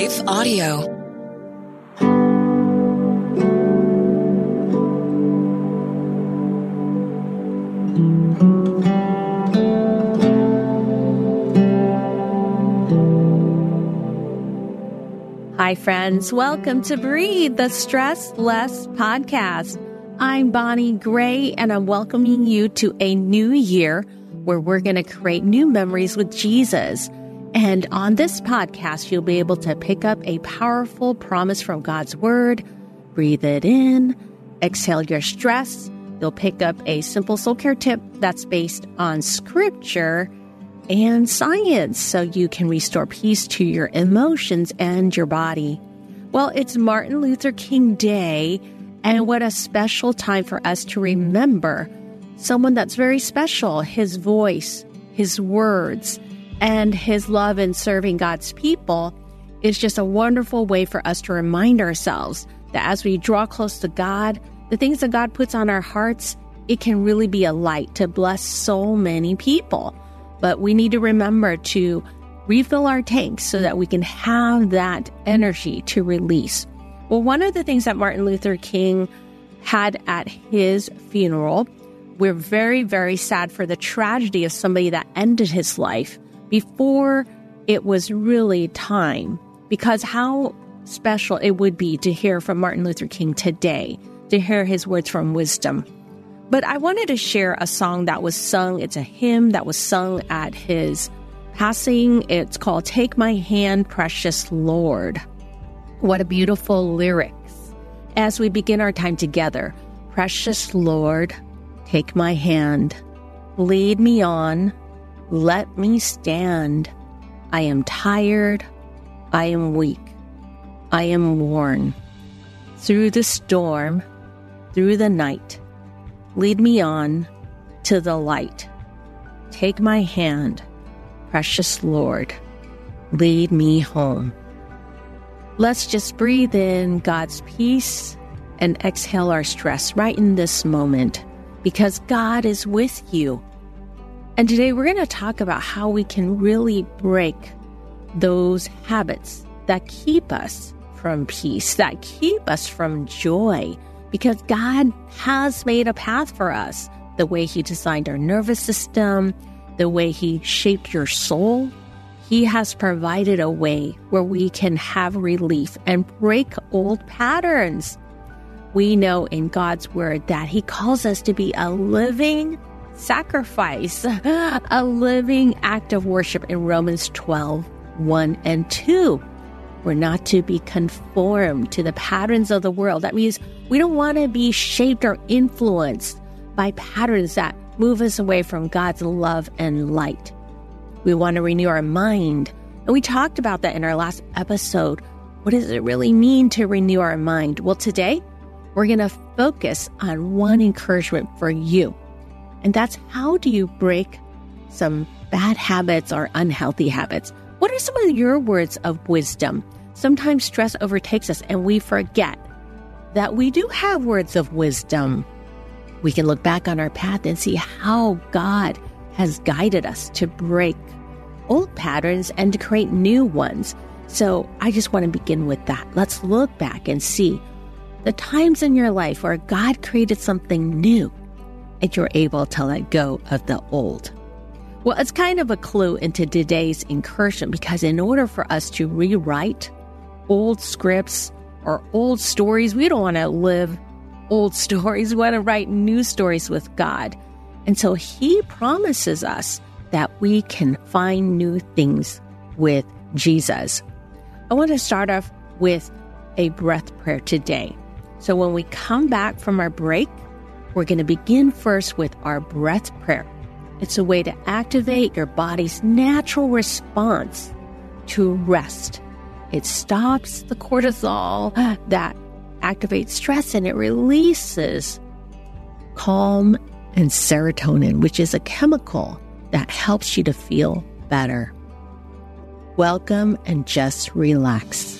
Life Audio. Hi, friends. Welcome to Breathe, the Stress Less podcast. I'm Bonnie Gray, and I'm welcoming you to a new year where we're going to create new memories with Jesus. And on this podcast, you'll be able to pick up a powerful promise from God's Word, breathe it in, exhale your stress. You'll pick up a simple soul care tip that's based on scripture and science so you can restore peace to your emotions and your body. Well, it's Martin Luther King Day, and what a special time for us to remember someone that's very special his voice, his words, and his love in serving God's people is just a wonderful way for us to remind ourselves that as we draw close to God, the things that God puts on our hearts, it can really be a light to bless so many people. But we need to remember to refill our tanks so that we can have that energy to release. Well, one of the things that Martin Luther King had at his funeral, we're very, very sad for the tragedy of somebody that ended his life before it was really time. Because how special it would be to hear from Martin Luther King today, to hear his words from wisdom. But I wanted to share a song that was sung. It's a hymn that was sung at his passing. It's called Take My Hand, Precious Lord. What a beautiful lyrics. As we begin our time together, Precious Lord, take my hand, lead me on, let me stand. I am tired, I am weak, I am worn. Through the storm, through the night, Lead me on to the light. Take my hand, precious Lord. Lead me home. Let's just breathe in God's peace and exhale our stress right in this moment because God is with you. And today we're going to talk about how we can really break those habits that keep us from peace, that keep us from joy, because God has made a path for us. The way He designed our nervous system, the way He shaped your soul, He has provided a way where we can have relief and break old patterns. We know in God's Word that He calls us to be a living sacrifice, a living act of worship in Romans 12 1 and 2. We're not to be conformed to the patterns of the world. That means we don't want to be shaped or influenced by patterns that move us away from God's love and light. We want to renew our mind. And we talked about that in our last episode. What does it really mean to renew our mind? Well, today we're going to focus on one encouragement for you. And that's how do you break some bad habits or unhealthy habits? What are some of your words of wisdom? Sometimes stress overtakes us and we forget that we do have words of wisdom. We can look back on our path and see how God has guided us to break old patterns and to create new ones. So I just want to begin with that. Let's look back and see the times in your life where God created something new and you're able to let go of the old. Well, it's kind of a clue into today's incursion because in order for us to rewrite old scripts or old stories, we don't want to live old stories. We want to write new stories with God. And so He promises us that we can find new things with Jesus. I want to start off with a breath prayer today. So when we come back from our break, we're going to begin first with our breath prayer. It's a way to activate your body's natural response to rest. It stops the cortisol that activates stress and it releases calm and serotonin, which is a chemical that helps you to feel better. Welcome and just relax.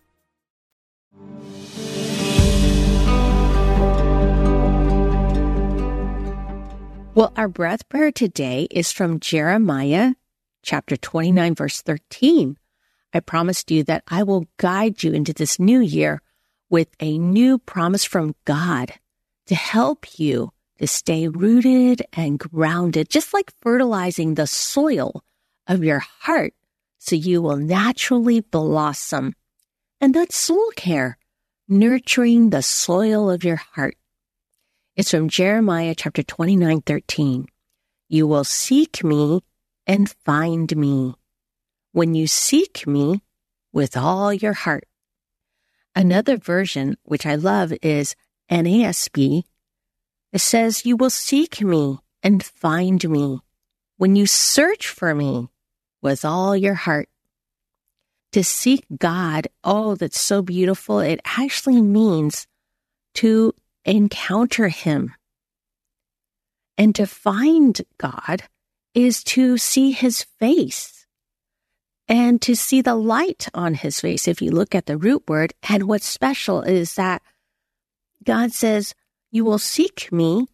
Well, our breath prayer today is from Jeremiah chapter 29, verse 13. I promised you that I will guide you into this new year with a new promise from God to help you to stay rooted and grounded, just like fertilizing the soil of your heart so you will naturally blossom. And that's soul care, nurturing the soil of your heart. It's from Jeremiah chapter 29, 13. You will seek me and find me when you seek me with all your heart. Another version, which I love, is NASB. It says, You will seek me and find me when you search for me with all your heart. To seek God, oh, that's so beautiful. It actually means to encounter Him. And to find God is to see His face and to see the light on His face. If you look at the root word, and what's special is that God says, You will seek me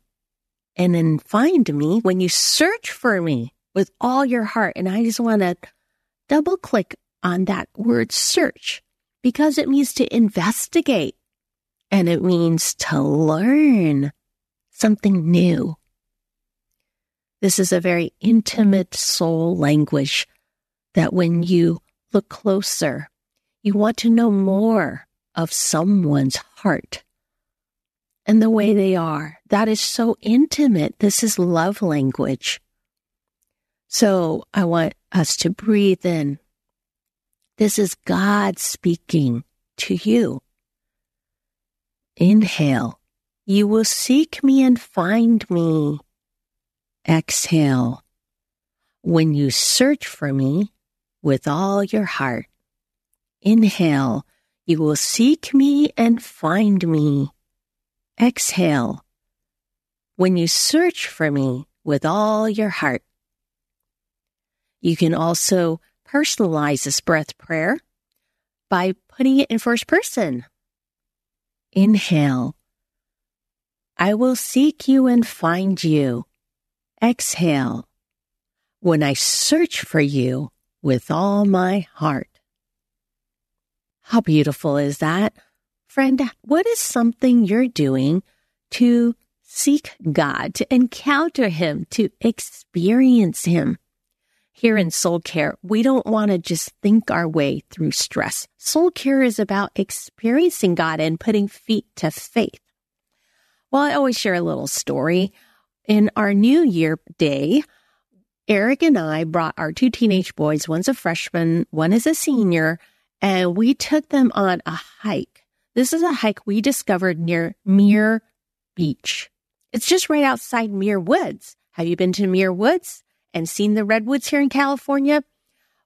and then find me when you search for me with all your heart. And I just want to double click on that word search because it means to investigate and it means to learn something new. This is a very intimate soul language that when you look closer, you want to know more of someone's heart and the way they are. That is so intimate. This is love language. So I want us to breathe in. This is God speaking to you. Inhale. You will seek me and find me. Exhale. When you search for me with all your heart. Inhale. You will seek me and find me. Exhale. When you search for me with all your heart. You can also personalize this breath prayer by putting it in first person. Inhale. I will seek you and find you. Exhale. When I search for you with all my heart. How beautiful is that? Friend, what is something you're doing to seek God, to encounter Him, to experience Him? Here in Soul Care, we don't want to just think our way through stress. Soul Care is about experiencing God and putting feet to faith. Well, I always share a little story. In our New Year day, Eric and I brought our two teenage boys, one's a freshman, one is a senior, and we took them on a hike. This is a hike we discovered near Muir Beach. It's just right outside Muir Woods. Have you been to Muir Woods? And seen the redwoods here in California?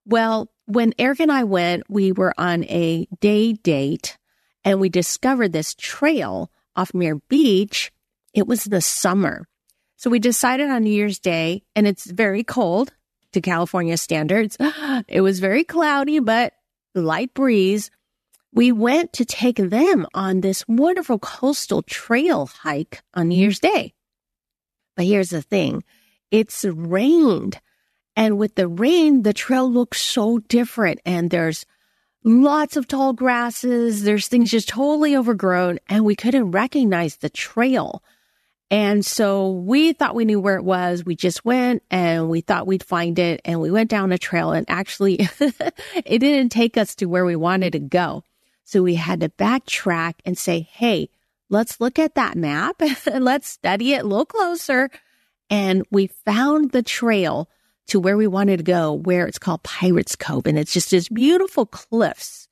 Well, when Eric and I went, we were on a day date and we discovered this trail off Muir Beach. It was the summer. So we decided on New Year's Day, and it's very cold to California standards. It was very cloudy, but light breeze. We went to take them on this wonderful coastal trail hike on New Year's Day. But here's the thing it's rained. And with the rain, the trail looks so different. And there's lots of tall grasses. There's things just totally overgrown. And we couldn't recognize the trail. And so we thought we knew where it was. We just went and we thought we'd find it. And we went down a trail and actually it didn't take us to where we wanted to go. So we had to backtrack and say, Hey, let's look at that map and let's study it a little closer. And we found the trail to where we wanted to go, where it's called Pirates Cove. And it's just this beautiful cliffs,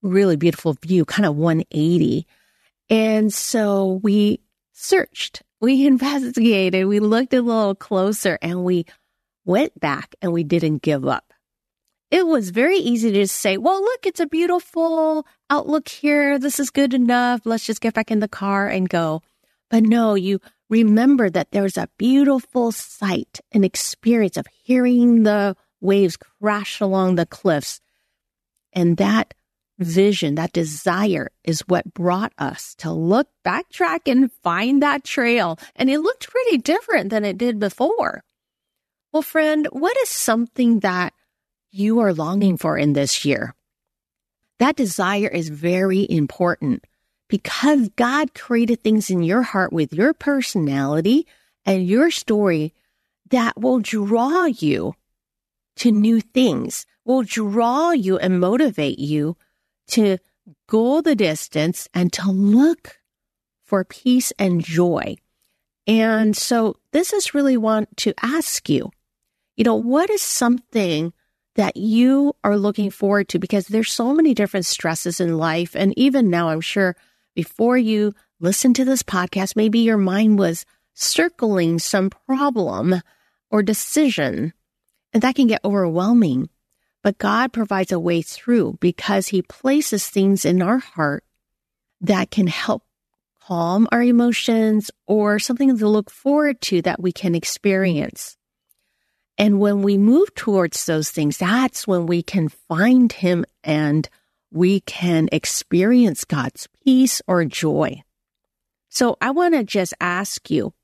really beautiful view, kind of 180. And so we searched, we investigated, we looked a little closer and we went back and we didn't give up. It was very easy to just say, well, look, it's a beautiful outlook here. This is good enough. Let's just get back in the car and go. But no, you remember that there's a beautiful sight, an experience of hearing the waves crash along the cliffs. And that vision, that desire is what brought us to look, backtrack, and find that trail. And it looked pretty different than it did before. Well, friend, what is something that you are longing for in this year? That desire is very important because God created things in your heart with your personality and your story that will draw you to new things, will draw you and motivate you to go the distance and to look for peace and joy. And so this is really want to ask you, you know, what is something that you are looking forward to? Because there's so many different stresses in life. And even now, I'm sure before you listen to this podcast, maybe your mind was circling some problem or decision, and that can get overwhelming. But God provides a way through because He places things in our heart that can help calm our emotions or something to look forward to that we can experience. And when we move towards those things, that's when we can find Him and we can experience God's peace or joy. So I want to just ask you,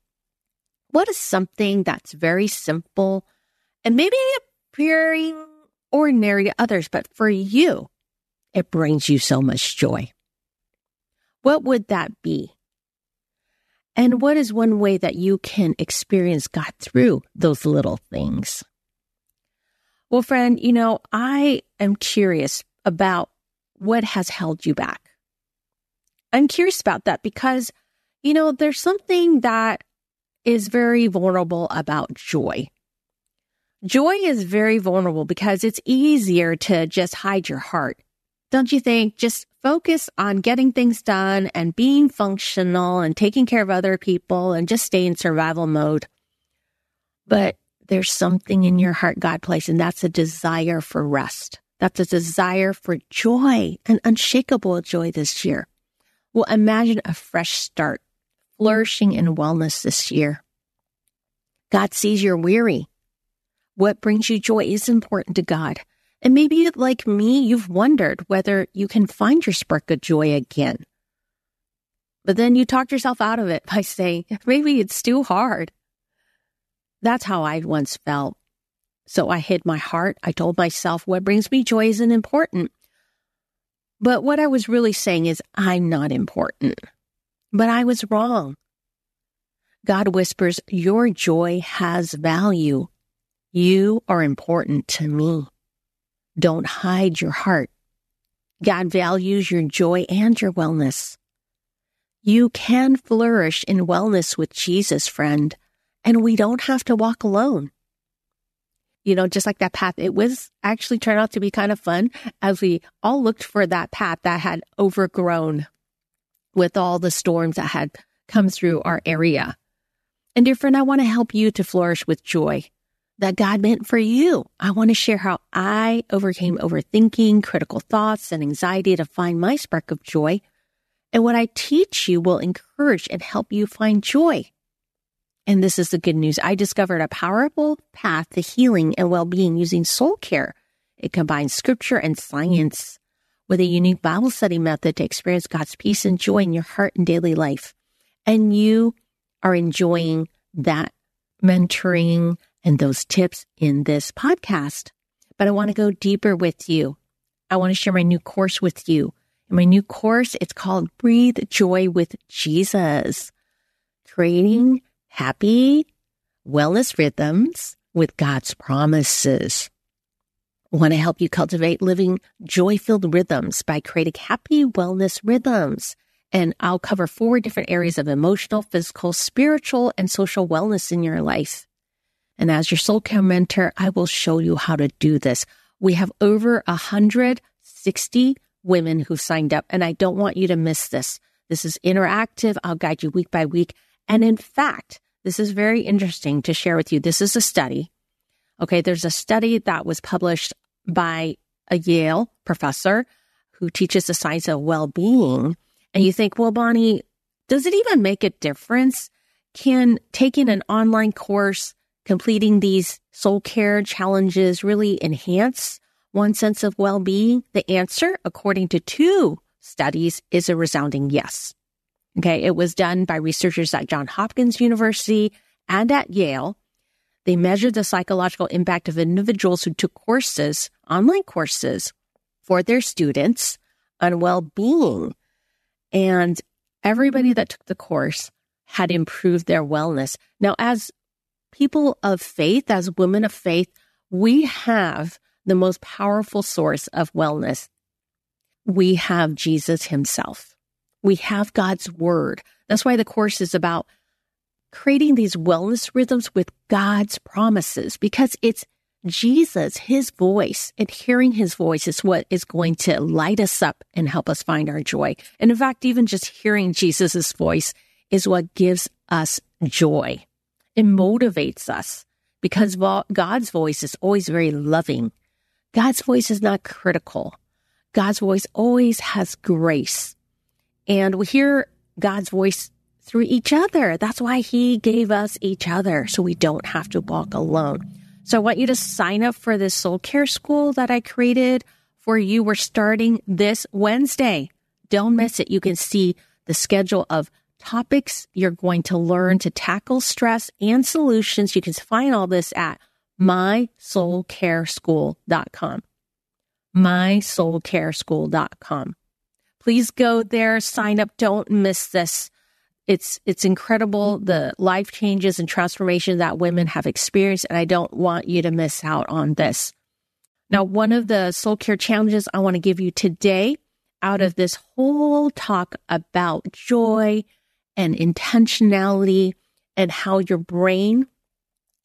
what is something that's very simple and maybe appearing ordinary to others, but for you, it brings you so much joy. What would that be? And what is one way that you can experience God through those little things? Well, friend, you know, I am curious about what has held you back. I'm curious about that because, you know, there's something that is very vulnerable about joy. Joy is very vulnerable because it's easier to just hide your heart. Don't you think? Just focus on getting things done and being functional and taking care of other people and just stay in survival mode. But there's something in your heart God placed, and that's a desire for rest. That's a desire for joy, an unshakable joy this year. Well, imagine a fresh start, flourishing in wellness this year. God sees you're weary what brings you joy is important to God. And maybe, like me, you've wondered whether you can find your spark of joy again. But then you talked yourself out of it by saying, maybe it's too hard. That's how I once felt. So I hid my heart. I told myself what brings me joy isn't important. But what I was really saying is, I'm not important. But I was wrong. God whispers, Your joy has value. You are important to me. Don't hide your heart. God values your joy and your wellness. You can flourish in wellness with Jesus, friend, and we don't have to walk alone. You know, just like that path, it was actually turned out to be kind of fun as we all looked for that path that had overgrown with all the storms that had come through our area. And dear friend, I want to help you to flourish with joy that God meant for you. I want to share how I overcame overthinking, critical thoughts, and anxiety to find my spark of joy. And what I teach you will encourage and help you find joy. And this is the good news. I discovered a powerful path to healing and well-being using soul care. It combines scripture and science with a unique Bible study method to experience God's peace and joy in your heart and daily life. And you are enjoying that mentoring, and those tips in this podcast. But I want to go deeper with you. I want to share my new course with you. In my new course, it's called Breathe Joy with Jesus. creating happy wellness rhythms with God's promises. Want to help you cultivate living joy filled rhythms by creating happy wellness rhythms. And I'll cover four different areas of emotional, physical, spiritual, and social wellness in your life. And as your soul care mentor, I will show you how to do this. We have over 160 women who signed up, and I don't want you to miss this. This is interactive. I'll guide you week by week. And in fact, this is very interesting to share with you. This is a study. Okay. There's a study that was published by a Yale professor who teaches the science of well being. And you think, well, Bonnie, does it even make a difference? Can taking an online course, completing these soul care challenges really enhance one sense of well being? The answer, according to two studies, is a resounding yes. Okay. It was done by researchers at Johns Hopkins University and at Yale. They measured the psychological impact of individuals who took courses, online courses for their students on well being. And everybody that took the course had improved their wellness. Now, as people of faith, as women of faith, we have the most powerful source of wellness. We have Jesus himself. We have God's word. That's why the course is about creating these wellness rhythms with God's promises because it's Jesus, his voice, and hearing his voice is what is going to light us up and help us find our joy. And in fact, even just hearing Jesus' voice is what gives us joy. It motivates us because God's voice is always very loving. God's voice is not critical. God's voice always has grace. And we hear God's voice through each other. That's why he gave us each other so we don't have to walk alone. So I want you to sign up for this soul care school that I created for you. We're starting this Wednesday. Don't miss it. You can see the schedule of topics you're going to learn to tackle stress and solutions. You can find all this at mysoulcareschool.com. mysoulcareschool.com. Please go there, sign up. Don't miss this. It's, it's incredible the life changes and transformation that women have experienced. And I don't want you to miss out on this. Now, one of the soul care challenges I want to give you today out of this whole talk about joy and intentionality and how your brain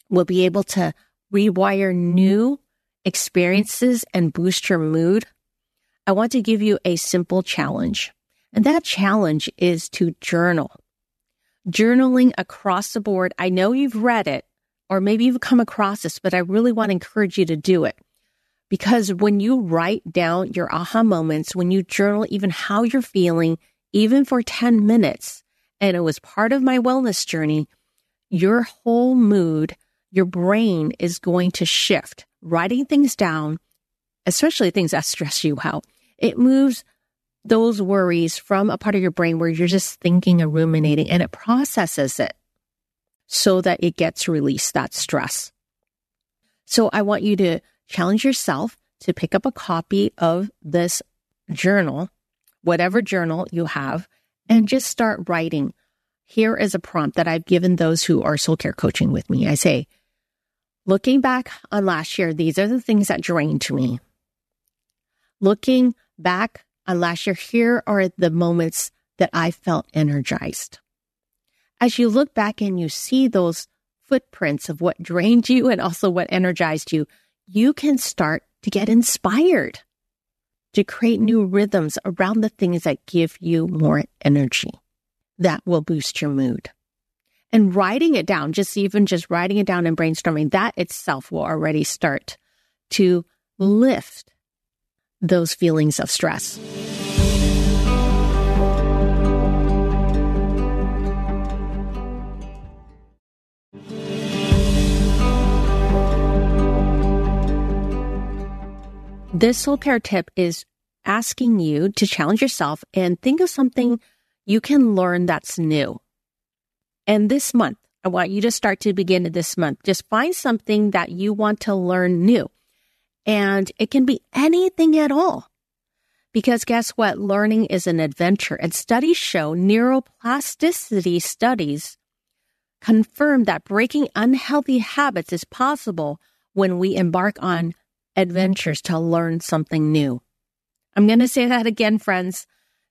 will be able to rewire new experiences and boost your mood I want to give you a simple challenge. And that challenge is to journal. Journaling across the board. I know you've read it or maybe you've come across this, but I really want to encourage you to do it. Because when you write down your aha moments, when you journal even how you're feeling, even for 10 minutes, and it was part of my wellness journey, your whole mood, your brain is going to shift. Writing things down, especially things that stress you out, it moves those worries from a part of your brain where you're just thinking and ruminating and it processes it so that it gets released, that stress. So I want you to challenge yourself to pick up a copy of this journal, whatever journal you have, and just start writing. Here is a prompt that I've given those who are soul care coaching with me. I say, looking back on last year, these are the things that drained me. Looking back on last year, here are the moments that I felt energized. As you look back and you see those footprints of what drained you and also what energized you, you can start to get inspired to create new rhythms around the things that give you more energy that will boost your mood. And writing it down, just even just writing it down and brainstorming, that itself will already start to lift those feelings of stress. This soul care tip is asking you to challenge yourself and think of something you can learn that's new. And this month, I want you to start to begin this month. Just find something that you want to learn new. And it can be anything at all. Because guess what? Learning is an adventure and studies show neuroplasticity studies confirm that breaking unhealthy habits is possible when we embark on adventures to learn something new. I'm going to say that again, friends.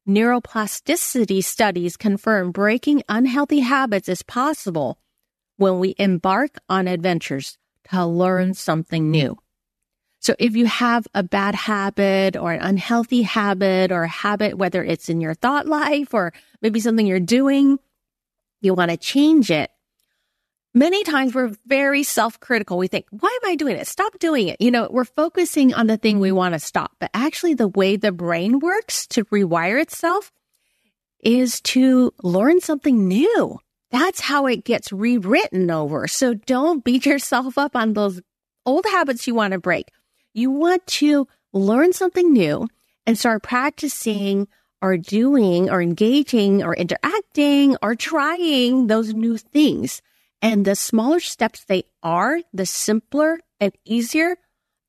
Neuroplasticity studies confirm breaking unhealthy habits is possible when we embark on adventures to learn something new. So if you have a bad habit or an unhealthy habit or a habit, whether it's in your thought life or maybe something you're doing, you want to change it. Many times we're very self critical. We think, why am I doing it? Stop doing it. You know, we're focusing on the thing we want to stop. But actually, the way the brain works to rewire itself is to learn something new. That's how it gets rewritten over. So don't beat yourself up on those old habits you want to break. You want to learn something new and start practicing or doing or engaging or interacting or trying those new things. And the smaller steps they are, the simpler and easier,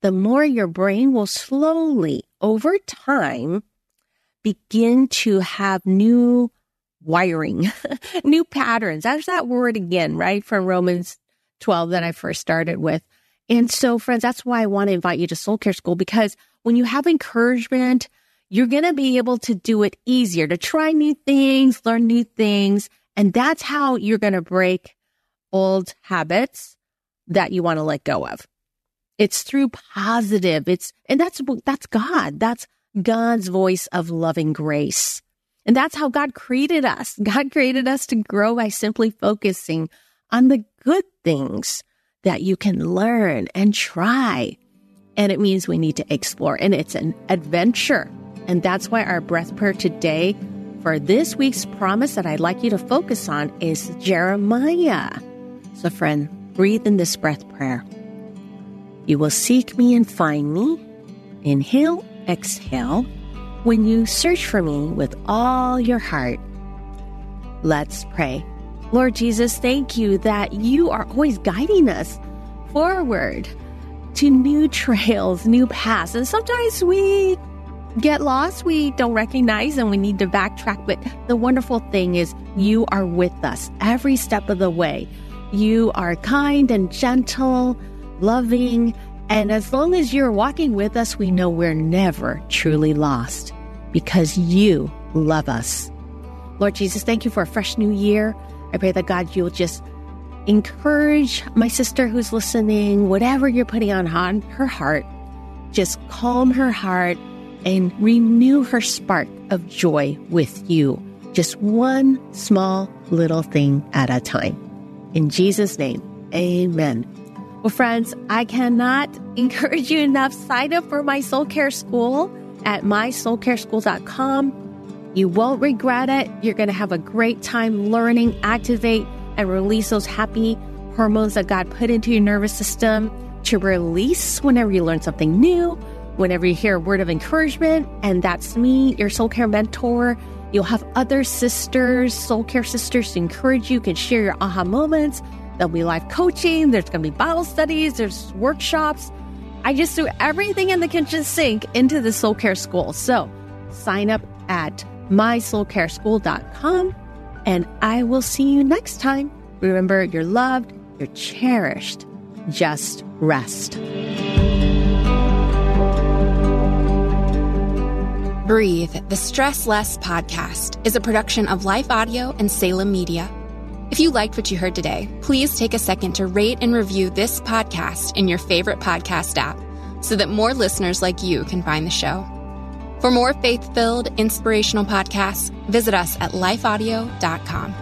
the more your brain will slowly over time begin to have new wiring, new patterns. That's that word again, right? From Romans 12 that I first started with. And so, friends, that's why I want to invite you to Soul Care School because when you have encouragement, you're going to be able to do it easier to try new things, learn new things. And that's how you're going to break old habits that you want to let go of. It's through positive. It's, and that's, that's God. That's God's voice of loving grace. And that's how God created us. God created us to grow by simply focusing on the good things that you can learn and try. And it means we need to explore, and it's an adventure. And that's why our breath prayer today for this week's promise that I'd like you to focus on is Jeremiah. So, friend, breathe in this breath prayer. You will seek me and find me. Inhale, exhale when you search for me with all your heart. Let's pray. Lord Jesus, thank you that you are always guiding us forward to new trails, new paths. And sometimes we get lost, we don't recognize, and we need to backtrack. But the wonderful thing is, you are with us every step of the way. You are kind and gentle, loving, and as long as you're walking with us, we know we're never truly lost because you love us. Lord Jesus, thank you for a fresh new year. I pray that God, you'll just encourage my sister who's listening, whatever you're putting on her heart, just calm her heart and renew her spark of joy with you. Just one small little thing at a time. In Jesus' name, amen. Well, friends, I cannot encourage you enough. Sign up for my soul care school at mysoulcareschool.com. You won't regret it. You're going to have a great time learning, activate, and release those happy hormones that God put into your nervous system to release whenever you learn something new, whenever you hear a word of encouragement. And that's me, your soul care mentor. You'll have other sisters, soul care sisters to encourage you, can share your aha moments. There'll be live coaching, there's going to be Bible studies, there's workshops. I just threw everything in the kitchen sink into the soul care school. So sign up at mysoulcareschool.com and I will see you next time. Remember, you're loved, you're cherished. Just rest. Breathe, the Stress Less podcast, is a production of Life Audio and Salem Media. If you liked what you heard today, please take a second to rate and review this podcast in your favorite podcast app so that more listeners like you can find the show. For more faith filled, inspirational podcasts, visit us at lifeaudio.com.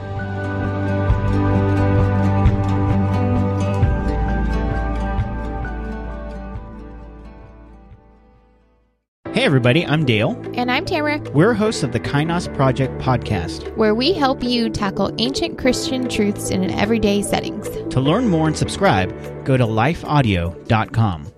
Hey, everybody, I'm Dale. And I'm Tamara. We're hosts of the Kainos Project podcast, where we help you tackle ancient Christian truths in an everyday settings. To learn more and subscribe, go to lifeaudio.com.